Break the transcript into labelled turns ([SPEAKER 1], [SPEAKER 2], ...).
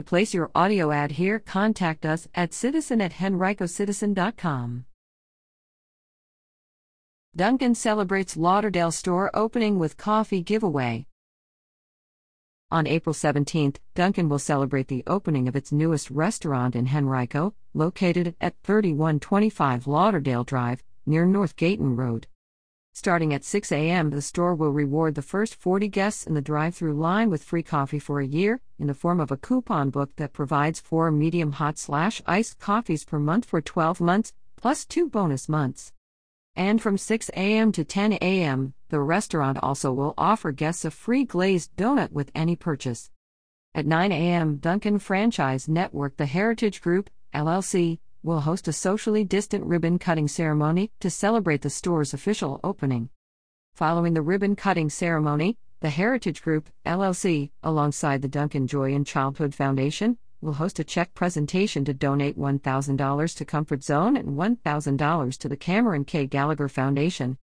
[SPEAKER 1] To place your audio ad here, contact us at citizen at henricocitizen.com. Dunkin' celebrates Lauderdale store opening with coffee giveaway. On April 17th, Dunkin' will celebrate the opening of its newest restaurant in Henrico, located at 3125 Lauderdale Drive, near North Gayton Road. Starting at 6 a.m., the store will reward the first 40 guests in the drive through line with free coffee for a year in the form of a coupon book that provides four medium hot slash iced coffees per month for 12 months, plus two bonus months. And from 6 a.m. to 10 a.m., the restaurant also will offer guests a free glazed donut with any purchase. At 9 a.m., Dunkin' Franchise Network, the Heritage Group, LLC, will host a socially distant ribbon cutting ceremony to celebrate the store's official opening. Following the ribbon cutting ceremony, the Heritage Group, LLC, alongside the Dunkin' Joy and Childhood Foundation, will host a check presentation to donate $1,000 to Comfort Zone and $1,000 to the Cameron K. Gallagher Foundation,